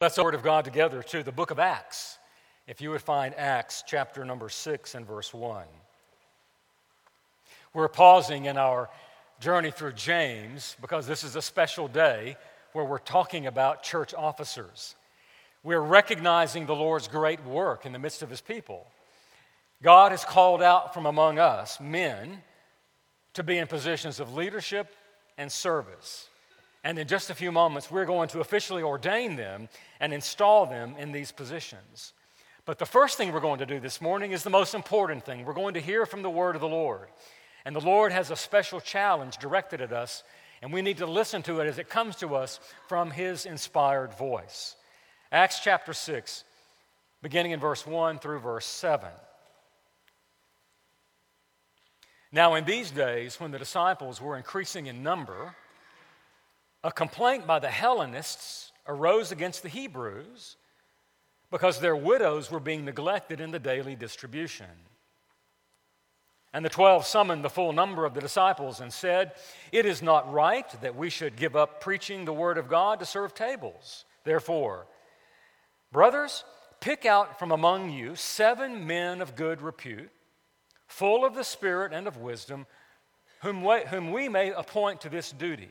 Let's the Word of God together to the book of Acts. If you would find Acts chapter number 6 and verse 1. We're pausing in our journey through James because this is a special day where we're talking about church officers. We're recognizing the Lord's great work in the midst of his people. God has called out from among us men to be in positions of leadership and service. And in just a few moments, we're going to officially ordain them and install them in these positions. But the first thing we're going to do this morning is the most important thing. We're going to hear from the word of the Lord. And the Lord has a special challenge directed at us, and we need to listen to it as it comes to us from his inspired voice. Acts chapter 6, beginning in verse 1 through verse 7. Now, in these days, when the disciples were increasing in number, a complaint by the Hellenists arose against the Hebrews because their widows were being neglected in the daily distribution. And the twelve summoned the full number of the disciples and said, It is not right that we should give up preaching the word of God to serve tables. Therefore, brothers, pick out from among you seven men of good repute, full of the Spirit and of wisdom, whom we, whom we may appoint to this duty.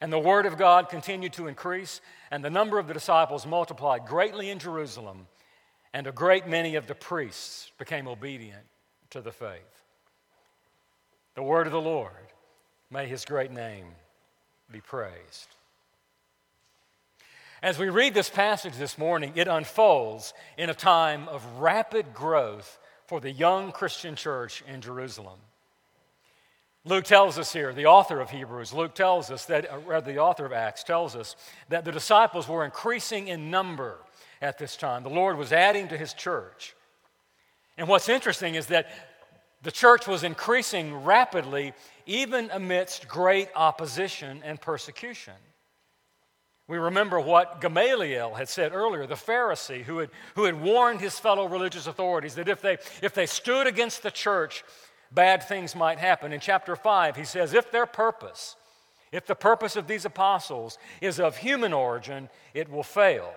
And the word of God continued to increase, and the number of the disciples multiplied greatly in Jerusalem, and a great many of the priests became obedient to the faith. The word of the Lord, may his great name be praised. As we read this passage this morning, it unfolds in a time of rapid growth for the young Christian church in Jerusalem. Luke tells us here, the author of Hebrews, Luke tells us that, or uh, the author of Acts tells us that the disciples were increasing in number at this time. The Lord was adding to his church. And what's interesting is that the church was increasing rapidly, even amidst great opposition and persecution. We remember what Gamaliel had said earlier, the Pharisee who had, who had warned his fellow religious authorities that if they, if they stood against the church, bad things might happen. In chapter 5, he says, If their purpose, if the purpose of these apostles is of human origin, it will fail.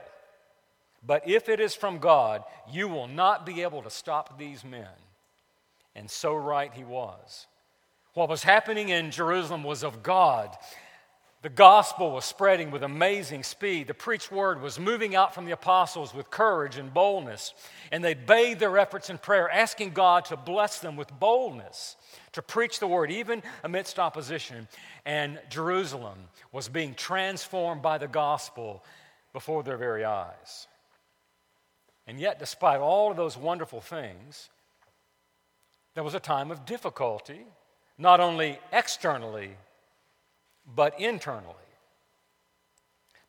But if it is from God, you will not be able to stop these men. And so right he was. What was happening in Jerusalem was of God. The gospel was spreading with amazing speed. The preached word was moving out from the apostles with courage and boldness. And they bathed their efforts in prayer, asking God to bless them with boldness to preach the word, even amidst opposition. And Jerusalem was being transformed by the gospel before their very eyes. And yet, despite all of those wonderful things, there was a time of difficulty, not only externally, but internally.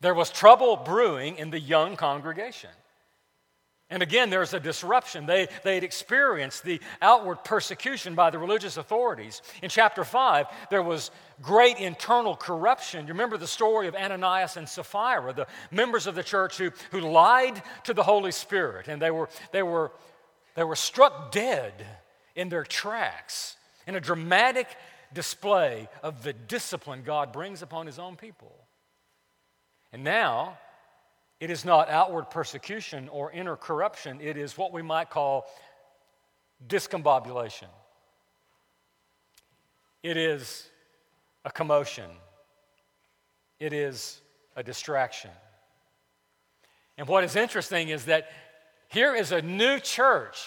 There was trouble brewing in the young congregation. And again, there's a disruption. They, they'd experienced the outward persecution by the religious authorities. In chapter 5, there was great internal corruption. You remember the story of Ananias and Sapphira, the members of the church who, who lied to the Holy Spirit, and they were, they, were, they were struck dead in their tracks in a dramatic display of the discipline God brings upon his own people. And now, it is not outward persecution or inner corruption, it is what we might call discombobulation. It is a commotion, it is a distraction. And what is interesting is that here is a new church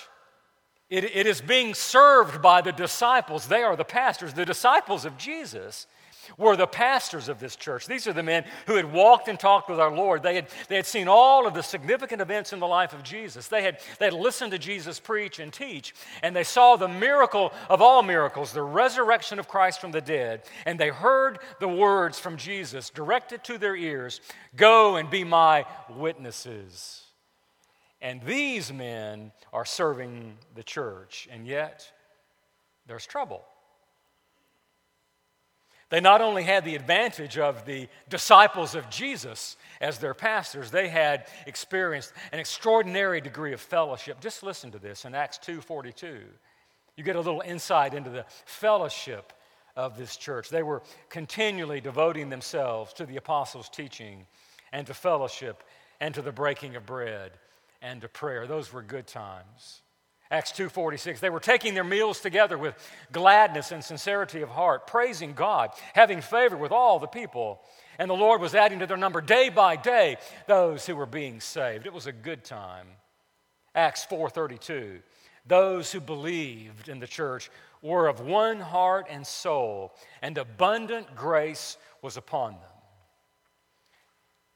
it, it is being served by the disciples. They are the pastors, the disciples of Jesus. were the pastors of this church. These are the men who had walked and talked with our Lord. They had, they had seen all of the significant events in the life of Jesus. They had, they had listened to Jesus preach and teach, and they saw the miracle of all miracles, the resurrection of Christ from the dead, and they heard the words from Jesus directed to their ears Go and be my witnesses. And these men are serving the church, and yet there's trouble. They not only had the advantage of the disciples of Jesus as their pastors, they had experienced an extraordinary degree of fellowship. Just listen to this in Acts 2:42. You get a little insight into the fellowship of this church. They were continually devoting themselves to the apostles' teaching and to fellowship and to the breaking of bread and to prayer. Those were good times. Acts 2:46 They were taking their meals together with gladness and sincerity of heart, praising God, having favor with all the people. And the Lord was adding to their number day by day those who were being saved. It was a good time. Acts 4:32 Those who believed in the church were of one heart and soul, and abundant grace was upon them.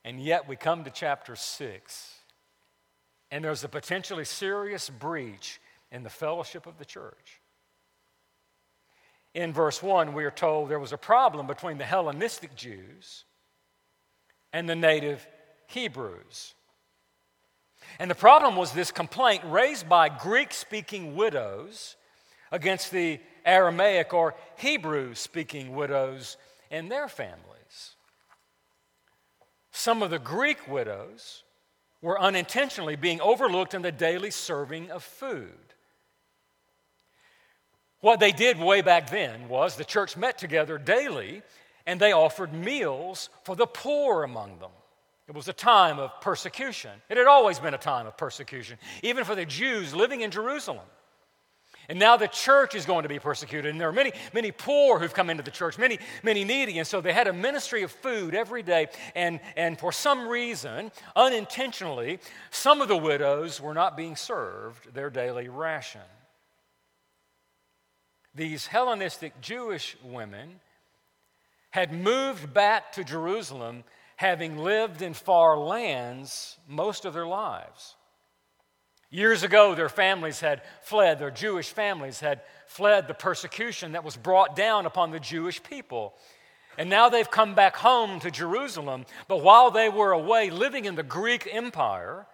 And yet we come to chapter 6, and there's a potentially serious breach in the fellowship of the church. In verse 1, we are told there was a problem between the Hellenistic Jews and the native Hebrews. And the problem was this complaint raised by Greek speaking widows against the Aramaic or Hebrew speaking widows and their families. Some of the Greek widows were unintentionally being overlooked in the daily serving of food. What they did way back then was the church met together daily and they offered meals for the poor among them. It was a time of persecution. It had always been a time of persecution, even for the Jews living in Jerusalem. And now the church is going to be persecuted. And there are many, many poor who've come into the church, many, many needy. And so they had a ministry of food every day. And, and for some reason, unintentionally, some of the widows were not being served their daily ration these Hellenistic Jewish women had moved back to Jerusalem having lived in far lands most of their lives. Years ago, their families had fled, their Jewish families had fled the persecution that was brought down upon the Jewish people. And now they've come back home to Jerusalem. But while they were away living in the Greek Empire,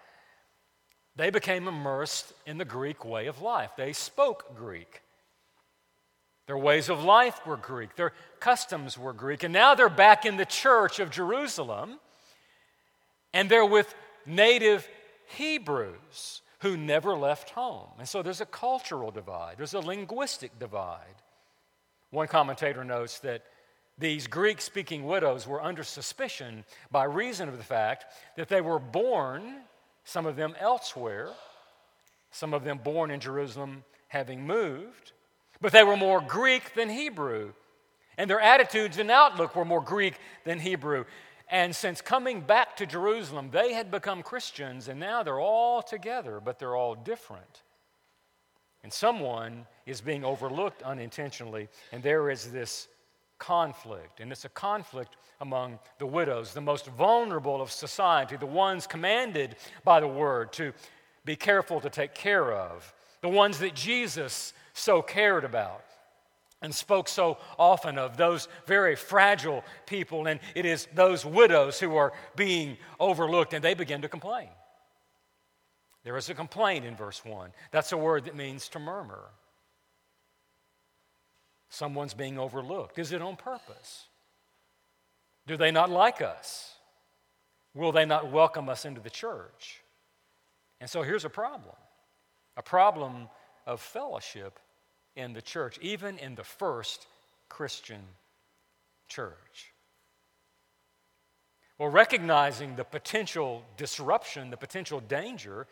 they became immersed in the Greek way of life. They spoke Greek. Their ways of life were Greek, their customs were Greek, and now they're back in the church of Jerusalem, and they're with native Hebrews who never left home. And so there's a cultural divide, there's a linguistic divide. One commentator notes that these Greek speaking widows were under suspicion by reason of the fact that they were born, some of them elsewhere, some of them born in Jerusalem having moved, but they were more Greek than Hebrew. And their attitudes and outlook were more Greek than Hebrew. And since coming back to Jerusalem, they had become Christians, and now they're all together, but they're all different. And someone is being overlooked unintentionally, and there is this conflict. And it's a conflict among the widows, the most vulnerable of society, the ones commanded by the word to be careful to take care of, the ones that Jesus so cared about and spoke so often of those very fragile people, and it is those widows who are being overlooked, and they begin to complain. There is a complaint in verse 1. That's a word that means to murmur. Someone's being overlooked. Is it on purpose? Do they not like us? Will they not welcome us into the church? And so here's a problem a problem of fellowship in the church, even in the first Christian church. Well, recognizing the potential disruption, the potential danger,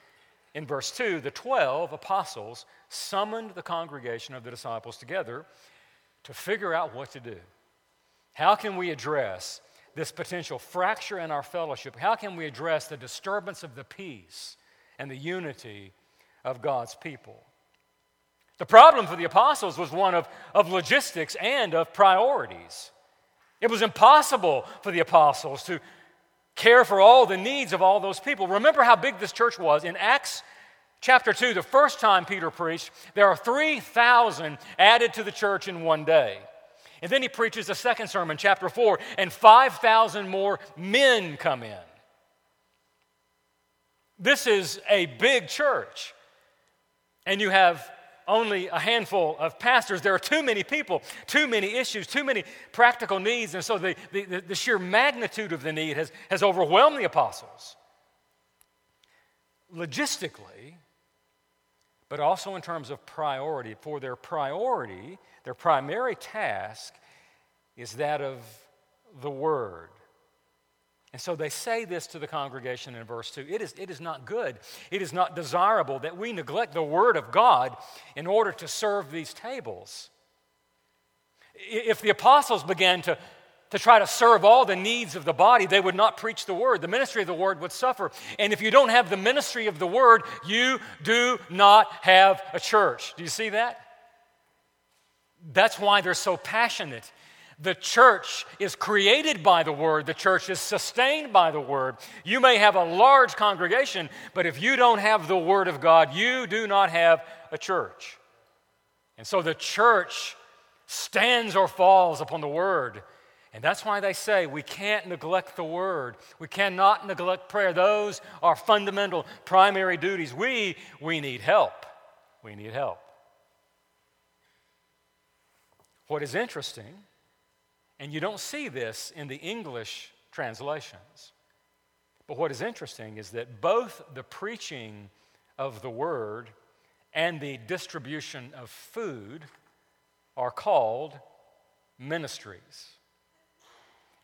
in verse 2, the 12 apostles summoned the congregation of the disciples together to figure out what to do. How can we address this potential fracture in our fellowship? How can we address the disturbance of the peace and the unity of God's people? The problem for the apostles was one of, of logistics and of priorities. It was impossible for the apostles to care for all the needs of all those people. Remember how big this church was. In Acts chapter 2, the first time Peter preached, there are 3,000 added to the church in one day. And then he preaches a second sermon, chapter 4, and 5,000 more men come in. This is a big church. And you have only a handful of pastors. There are too many people, too many issues, too many practical needs. And so the, the, the sheer magnitude of the need has, has overwhelmed the apostles. Logistically, but also in terms of priority. For their priority, their primary task is that of the Word. And so they say this to the congregation in verse 2 it is, it is not good, it is not desirable that we neglect the Word of God in order to serve these tables. If the apostles began to, to try to serve all the needs of the body, they would not preach the Word. The ministry of the Word would suffer. And if you don't have the ministry of the Word, you do not have a church. Do you see that? That's why they're so passionate the church is created by the word, the church is sustained by the word. You may have a large congregation, but if you don't have the word of God, you do not have a church. And so the church stands or falls upon the word. And that's why they say we can't neglect the word. We cannot neglect prayer. Those are fundamental primary duties. We we need help. We need help. What is interesting and you don't see this in the English translations. But what is interesting is that both the preaching of the word and the distribution of food are called ministries.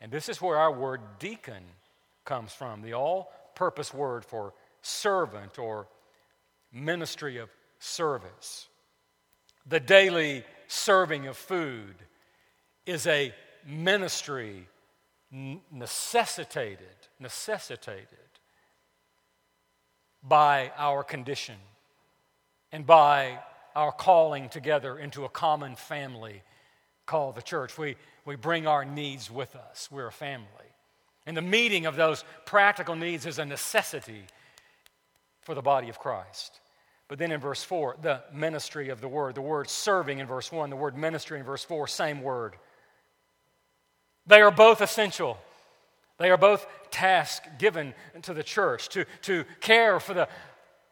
And this is where our word deacon comes from the all purpose word for servant or ministry of service. The daily serving of food is a ministry necessitated, necessitated by our condition and by our calling together into a common family called the church. We, we bring our needs with us. We're a family. And the meeting of those practical needs is a necessity for the body of Christ. But then in verse 4, the ministry of the word, the word serving in verse 1, the word ministry in verse 4, same word. They are both essential. They are both tasks given to the church to, to care for the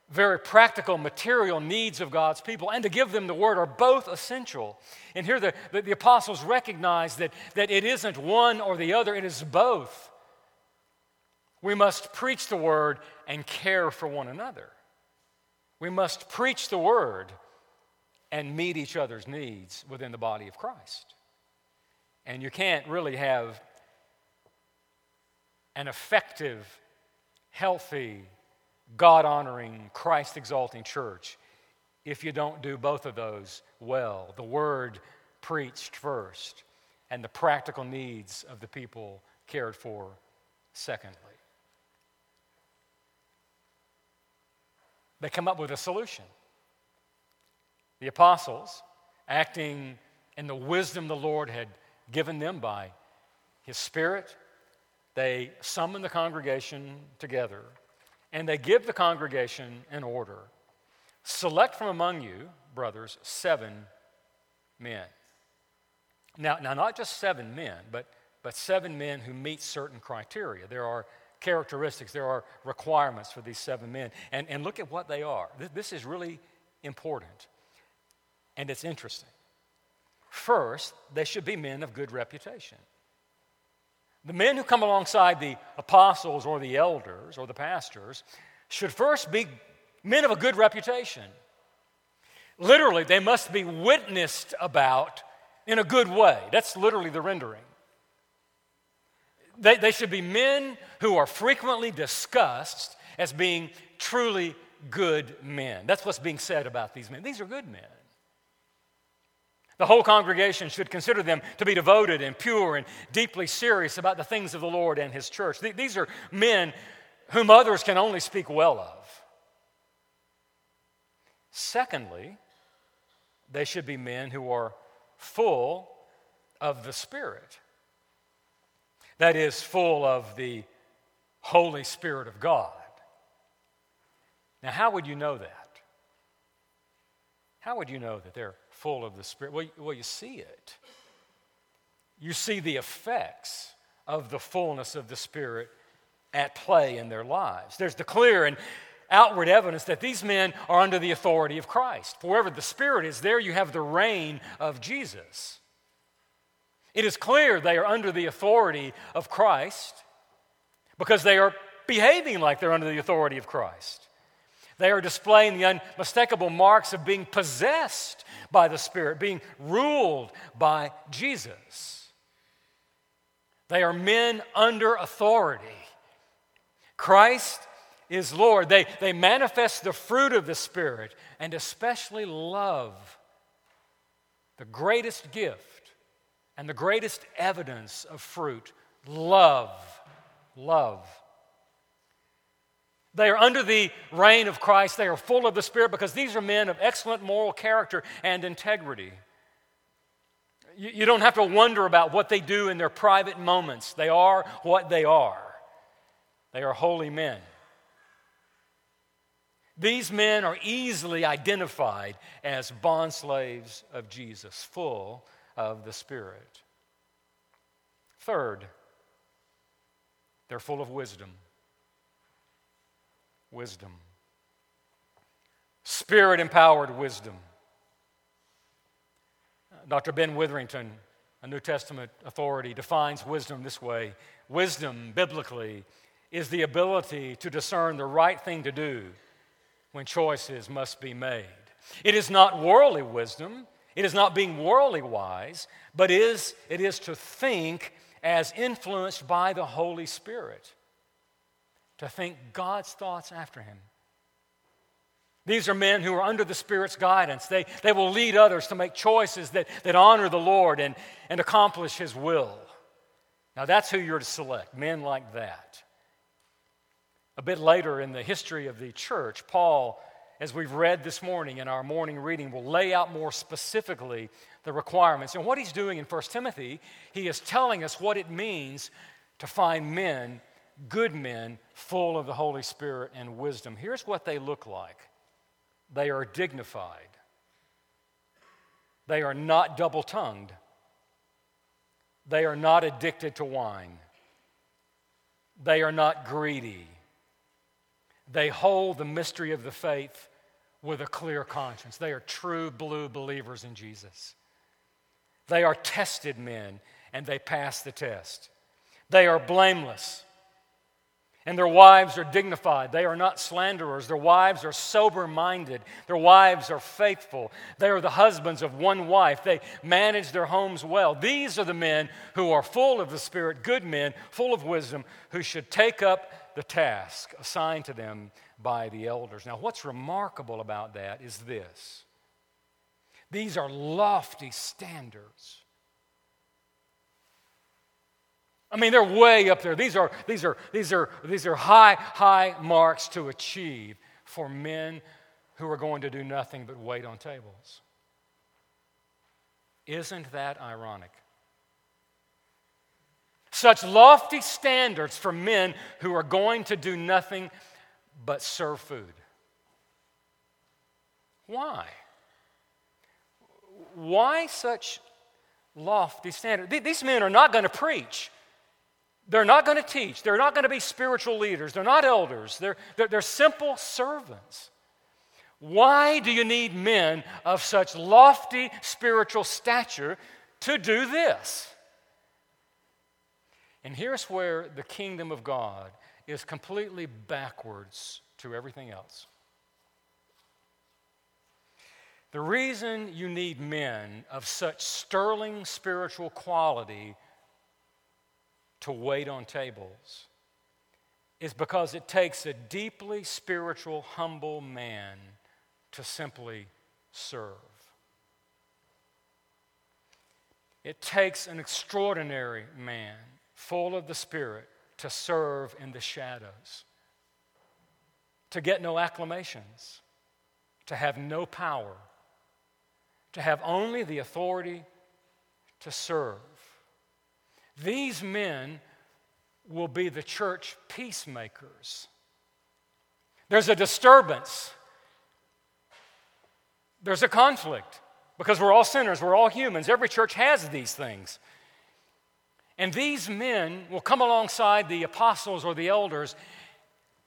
very practical material needs of God's people and to give them the word are both essential. And here the, the, the, apostles recognize that, that it isn't one or the other, it is both. We must preach the word and care for one another. We must preach the word and meet each other's needs within the body of Christ. And you can't really have an effective, healthy, God honoring, Christ exalting church if you don't do both of those well. The word preached first, and the practical needs of the people cared for secondly. They come up with a solution. The apostles, acting in the wisdom the Lord had given them by His Spirit. They summon the congregation together and they give the congregation an order. Select from among you, brothers, seven men. Now, now not just seven men, but, but seven men who meet certain criteria. There are characteristics, there are requirements for these seven men. And, and look at what they are. This, this is really important and it's interesting. First, they should be men of good reputation. The men who come alongside the apostles or the elders or the pastors should first be men of a good reputation. Literally, they must be witnessed about in a good way. That's literally the rendering. They, they should be men who are frequently discussed as being truly good men. That's what's being said about these men. These are good men. The whole congregation should consider them to be devoted and pure and deeply serious about the things of the Lord and His church. These are men whom others can only speak well of. Secondly, they should be men who are full of the Spirit. that is, full of the Holy Spirit of God. Now, how would you know that? How would you know that they're full of the Spirit? Well, well, you see it. You see the effects of the fullness of the Spirit at play in their lives. There's the clear and outward evidence that these men are under the authority of Christ. Wherever the Spirit is, there you have the reign of Jesus. It is clear they are under the authority of Christ because they are behaving like they're under the authority of Christ. They are displaying the unmistakable marks of being possessed by the Spirit, being ruled by Jesus. They are men under authority. Christ is Lord. They, they manifest the fruit of the Spirit and especially love, the greatest gift and the greatest evidence of fruit love. Love. They are under the reign of Christ. They are full of the Spirit because these are men of excellent moral character and integrity. You, you don't have to wonder about what they do in their private moments. They are what they are. They are holy men. These men are easily identified as bondslaves of Jesus, full of the Spirit. Third, they're full of wisdom. Wisdom. Spirit empowered wisdom. Dr. Ben Witherington, a New Testament authority, defines wisdom this way Wisdom, biblically, is the ability to discern the right thing to do when choices must be made. It is not worldly wisdom, it is not being worldly wise, but is, it is to think as influenced by the Holy Spirit, to think God's thoughts after Him. These are men who are under the Spirit's guidance. They, they will lead others to make choices that, that honor the Lord and, and accomplish His will. Now, that's who you're to select men like that. A bit later in the history of the church, Paul, as we've read this morning in our morning reading, will lay out more specifically the requirements. And what he's doing in 1 Timothy, he is telling us what it means to find men, good men, full of the Holy Spirit and wisdom. Here's what they look like they are dignified, they are not double tongued, they are not addicted to wine, they are not greedy. They hold the mystery of the faith with a clear conscience. They are true blue believers in Jesus. They are tested men and they pass the test. They are blameless and their wives are dignified. They are not slanderers. Their wives are sober minded. Their wives are faithful. They are the husbands of one wife. They manage their homes well. These are the men who are full of the Spirit, good men, full of wisdom, who should take up the task assigned to them by the elders. Now, what's remarkable about that is this these are lofty standards. I mean, they're way up there. These are, these are, these are, these are high, high marks to achieve for men who are going to do nothing but wait on tables. Isn't that ironic? Such lofty standards for men who are going to do nothing but serve food. Why? Why such lofty standards? These men are not going to preach. They're not going to teach. They're not going to be spiritual leaders. They're not elders. They're, they're, they're, simple servants. Why do you need men of such lofty spiritual stature to do this? And here's where the kingdom of God is completely backwards to everything else. The reason you need men of such sterling spiritual quality to wait on tables is because it takes a deeply spiritual, humble man to simply serve. It takes an extraordinary man full of the Spirit, to serve in the shadows, to get no acclamations, to have no power, to have only the authority to serve. These men will be the church peacemakers. There's a disturbance, there's a conflict because we're all sinners, we're all humans. Every church has these things. And these men will come alongside the apostles or the elders,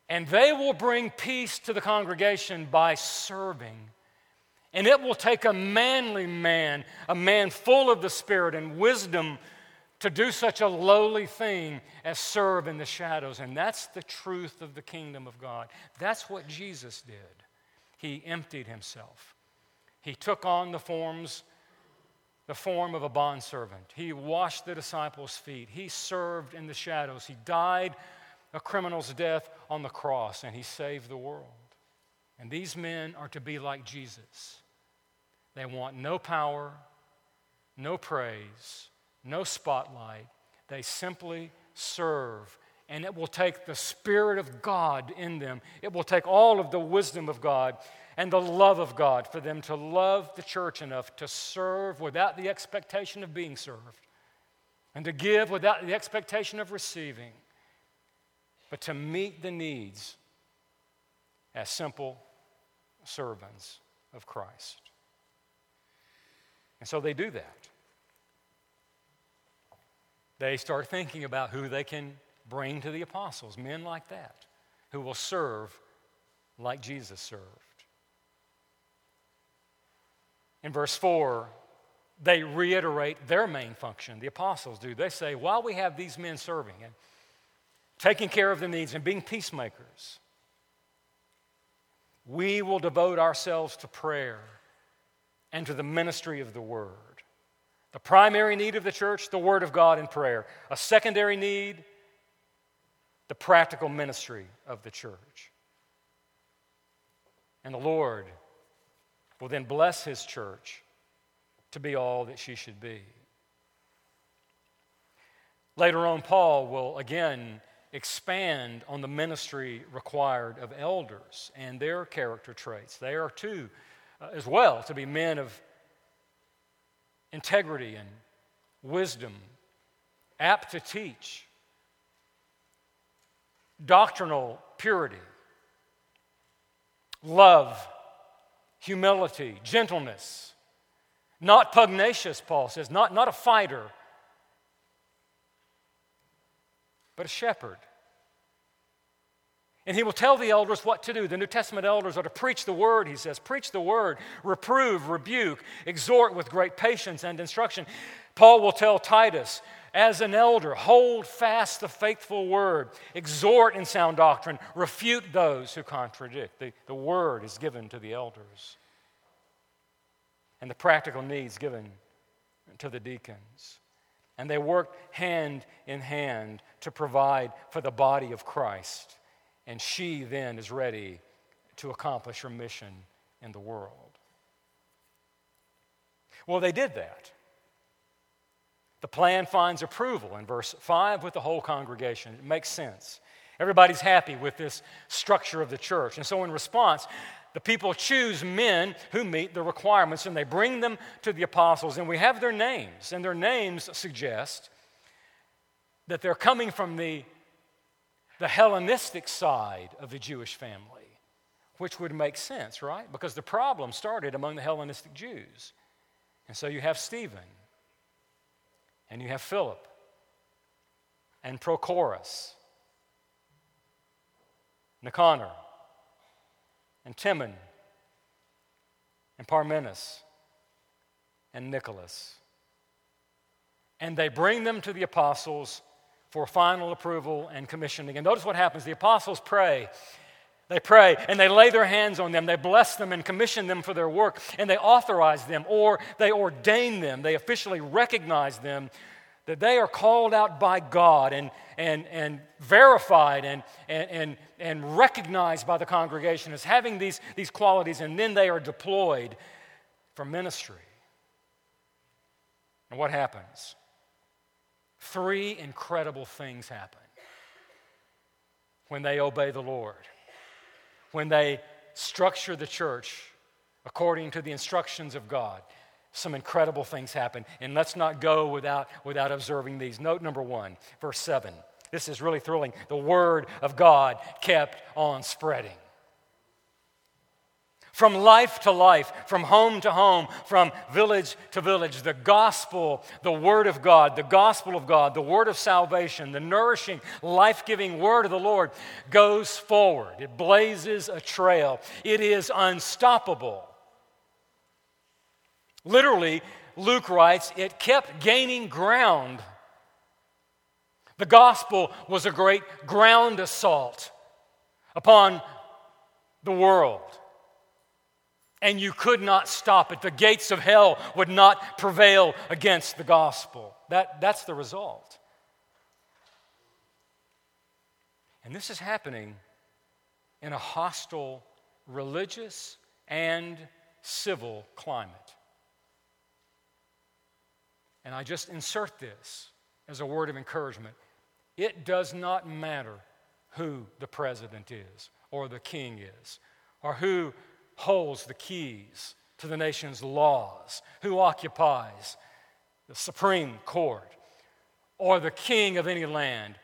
and they will bring peace to the congregation by serving. And it will take a manly man, a man full of the Spirit and wisdom, to do such a lowly thing as serve in the shadows. And that's the truth of the kingdom of God. That's what Jesus did. He emptied himself, he took on the forms the form of a bondservant. He washed the disciples' feet. He served in the shadows. He died a criminal's death on the cross, and he saved the world. And these men are to be like Jesus. They want no power, no praise, no spotlight. They simply serve. And it will take the Spirit of God in them, it will take all of the wisdom of God and the love of God for them to love the church enough to serve without the expectation of being served, and to give without the expectation of receiving, but to meet the needs as simple servants of Christ. And so they do that. They start thinking about who they can bring to the apostles, men like that, who will serve like Jesus served. In verse 4, they reiterate their main function. The apostles do. They say, while we have these men serving and taking care of the needs and being peacemakers, we will devote ourselves to prayer and to the ministry of the word. The primary need of the church, the word of God and prayer. A secondary need, the practical ministry of the church. And the Lord will then bless his church to be all that she should be. Later on, Paul will again expand on the ministry required of elders and their character traits. They are too, uh, as well, to be men of integrity and wisdom, apt to teach, doctrinal purity, love humility, gentleness. Not pugnacious, Paul says, not, not a fighter, but a shepherd. And he will tell the elders what to do. The New Testament elders are to preach the word, he says. Preach the word, reprove, rebuke, exhort with great patience and instruction. Paul will tell Titus, as an elder, hold fast the faithful word, exhort in sound doctrine, refute those who contradict. The, the word is given to the elders, and the practical needs given to the deacons. And they work hand in hand to provide for the body of Christ. And she then is ready to accomplish her mission in the world. Well, they did that. The plan finds approval in verse 5 with the whole congregation. It makes sense. Everybody's happy with this structure of the church. And so, in response, the people choose men who meet the requirements and they bring them to the apostles, and we have their names. And their names suggest that they're coming from the, the Hellenistic side of the Jewish family, which would make sense, right? Because the problem started among the Hellenistic Jews. And so you have Stephen and you have Philip and Prochorus, Nicanor, and Timon, and Parmenas, and Nicholas. And they bring them to the apostles for final approval and commissioning. And notice what happens the apostles pray. They pray and they lay their hands on them. They bless them and commission them for their work. And they authorize them or they ordain them. They officially recognize them that they are called out by God and, and, and verified and, and, and, and recognized by the congregation as having these, these qualities. And then they are deployed for ministry. And what happens? Three incredible things happen when they obey the Lord when they structure the church according to the instructions of God, some incredible things happen. And let's not go without, without observing these. Note number one, verse 7. This is really thrilling. The Word of God kept on spreading. From life to life, from home to home, from village to village, the gospel, the Word of God, the gospel of God, the Word of salvation, the nourishing, life giving Word of the Lord goes forward. It blazes a trail, it is unstoppable. Literally, Luke writes, it kept gaining ground. The gospel was a great ground assault upon the world. And you could not stop it. The gates of hell would not prevail against the gospel. That, that's the result. And this is happening in a hostile religious and civil climate. And I just insert this as a word of encouragement. It does not matter who the president is, or the king is, or who holds the keys to the nation's laws, who occupies the Supreme Court, or the king of any land.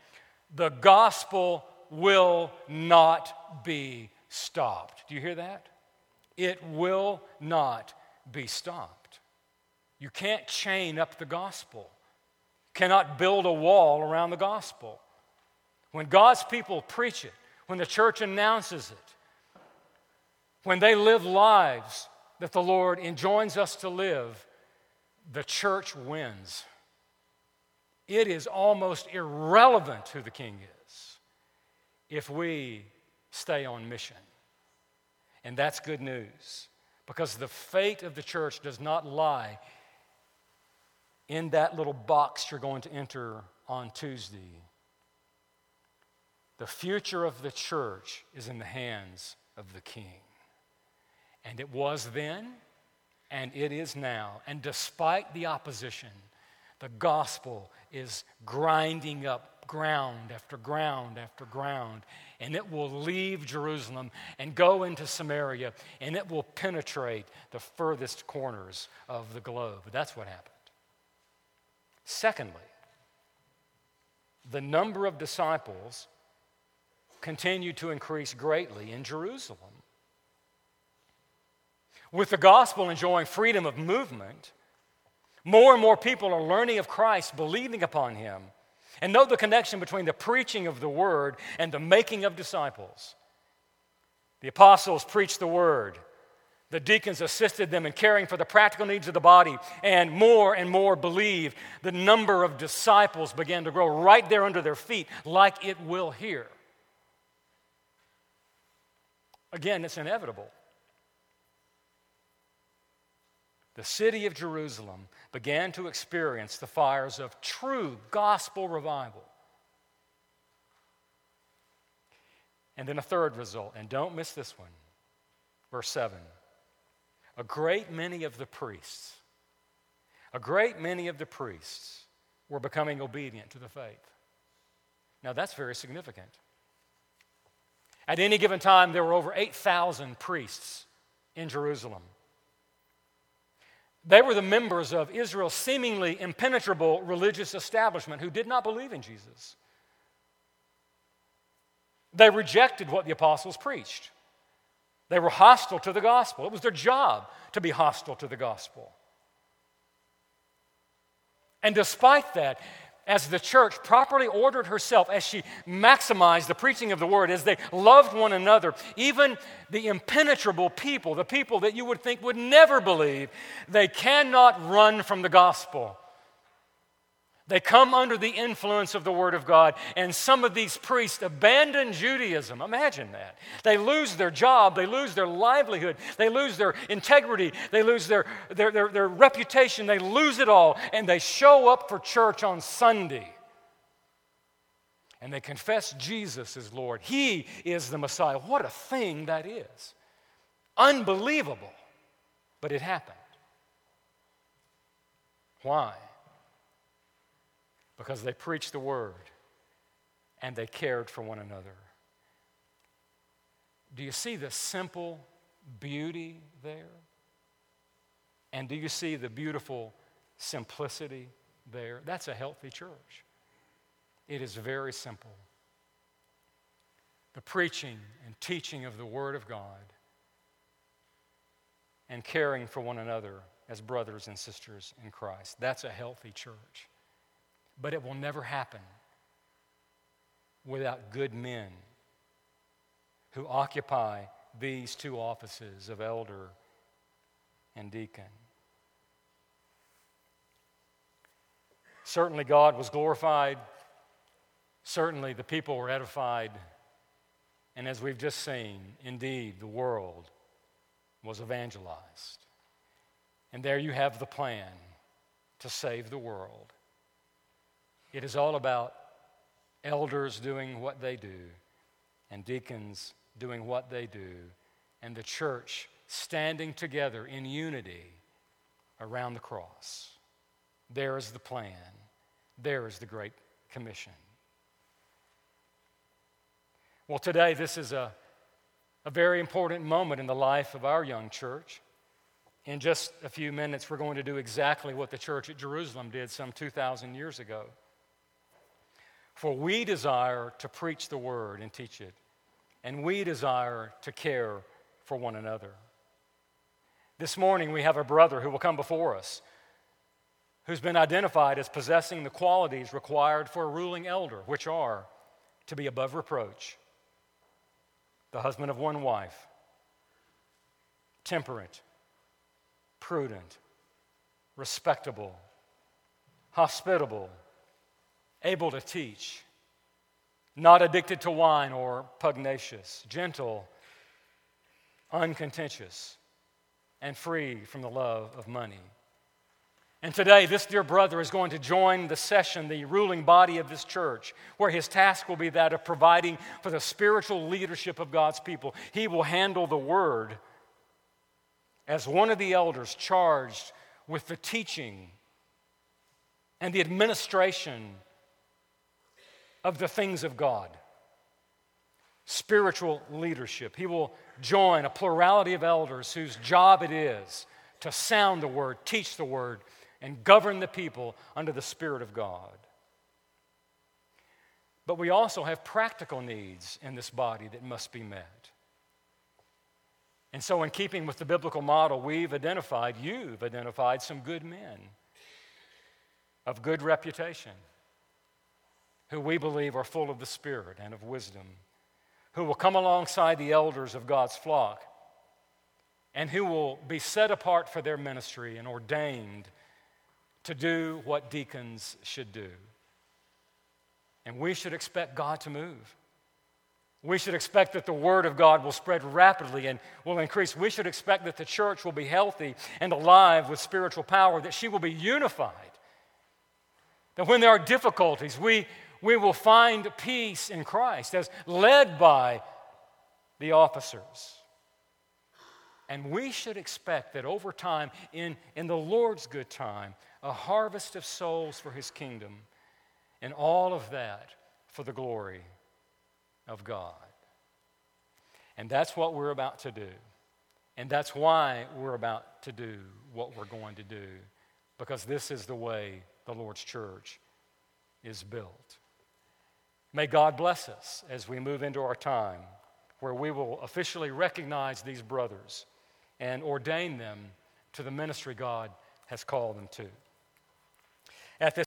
The gospel will not be stopped. Do you hear that? It will not be stopped. You can't chain up the gospel, cannot build a wall around the gospel. When God's people preach it, when the church announces it, when they live lives that the Lord enjoins us to live, the church wins. It is almost irrelevant who the king is if we stay on mission. And that's good news because the fate of the church does not lie in that little box you're going to enter on Tuesday. The future of the church is in the hands of the King. And it was then, and it is now. And despite the opposition, the gospel is grinding up ground after ground after ground. And it will leave Jerusalem and go into Samaria, and it will penetrate the furthest corners of the globe. That's what happened. Secondly, the number of disciples continued to increase greatly in Jerusalem. With the gospel enjoying freedom of movement, more and more people are learning of Christ, believing upon him, and know the connection between the preaching of the word and the making of disciples. The apostles preached the word, the deacons assisted them in caring for the practical needs of the body, and more and more believed. The number of disciples began to grow right there under their feet, like it will here. Again, it's inevitable. The city of Jerusalem began to experience the fires of true gospel revival. And then a third result, and don't miss this one. Verse 7 a great many of the priests, a great many of the priests were becoming obedient to the faith. Now, that's very significant. At any given time, there were over 8,000 priests in Jerusalem. They were the members of Israel's seemingly impenetrable religious establishment who did not believe in Jesus. They rejected what the apostles preached. They were hostile to the gospel. It was their job to be hostile to the gospel. And despite that, as the church properly ordered herself, as she maximized the preaching of the word, as they loved one another, even the impenetrable people, the people that you would think would never believe, they cannot run from the gospel. They come under the influence of the Word of God, and some of these priests abandon Judaism. Imagine that. They lose their job, they lose their livelihood, they lose their integrity, they lose their, their, their, their reputation, they lose it all, and they show up for church on Sunday. And they confess Jesus is Lord. He is the Messiah. What a thing that is! Unbelievable. But it happened. Why? Because they preached the word and they cared for one another. Do you see the simple beauty there? And do you see the beautiful simplicity there? That's a healthy church. It is very simple. The preaching and teaching of the Word of God and caring for one another as brothers and sisters in Christ. That's a healthy church. But it will never happen without good men who occupy these two offices of elder and deacon. Certainly, God was glorified. Certainly, the people were edified. And as we've just seen, indeed, the world was evangelized. And there you have the plan to save the world. It is all about elders doing what they do, and deacons doing what they do, and the church standing together in unity around the cross. There is the plan. There is the Great Commission. Well, today, this is a, a very important moment in the life of our young church. In just a few minutes, we're going to do exactly what the church at Jerusalem did some 2,000 years ago. For we desire to preach the word and teach it, and we desire to care for one another. This morning, we have a brother who will come before us who's been identified as possessing the qualities required for a ruling elder, which are to be above reproach, the husband of one wife, temperate, prudent, respectable, hospitable able to teach, not addicted to wine or pugnacious, gentle, uncontentious, and free from the love of money. And today, this dear brother is going to join the session, the ruling body of this church, where his task will be that of providing for the spiritual leadership of God's people. He will handle the word as one of the elders charged with the teaching and the administration of the things of God. Spiritual leadership. He will join a plurality of elders whose job it is to sound the word, teach the word, and govern the people under the Spirit of God. But we also have practical needs in this body that must be met. And so, in keeping with the biblical model, we've identified, you've identified some good men of good reputation who we believe are full of the Spirit and of wisdom, who will come alongside the elders of God's flock, and who will be set apart for their ministry and ordained to do what deacons should do. And we should expect God to move. We should expect that the Word of God will spread rapidly and will increase. We should expect that the church will be healthy and alive with spiritual power, that she will be unified. That when there are difficulties, we we will find peace in Christ as led by the officers. And we should expect that over time, in, in the Lord's good time, a harvest of souls for his kingdom, and all of that for the glory of God. And that's what we're about to do. And that's why we're about to do what we're going to do, because this is the way the Lord's church is built. May God bless us as we move into our time where we will officially recognize these brothers and ordain them to the ministry God has called them to. At this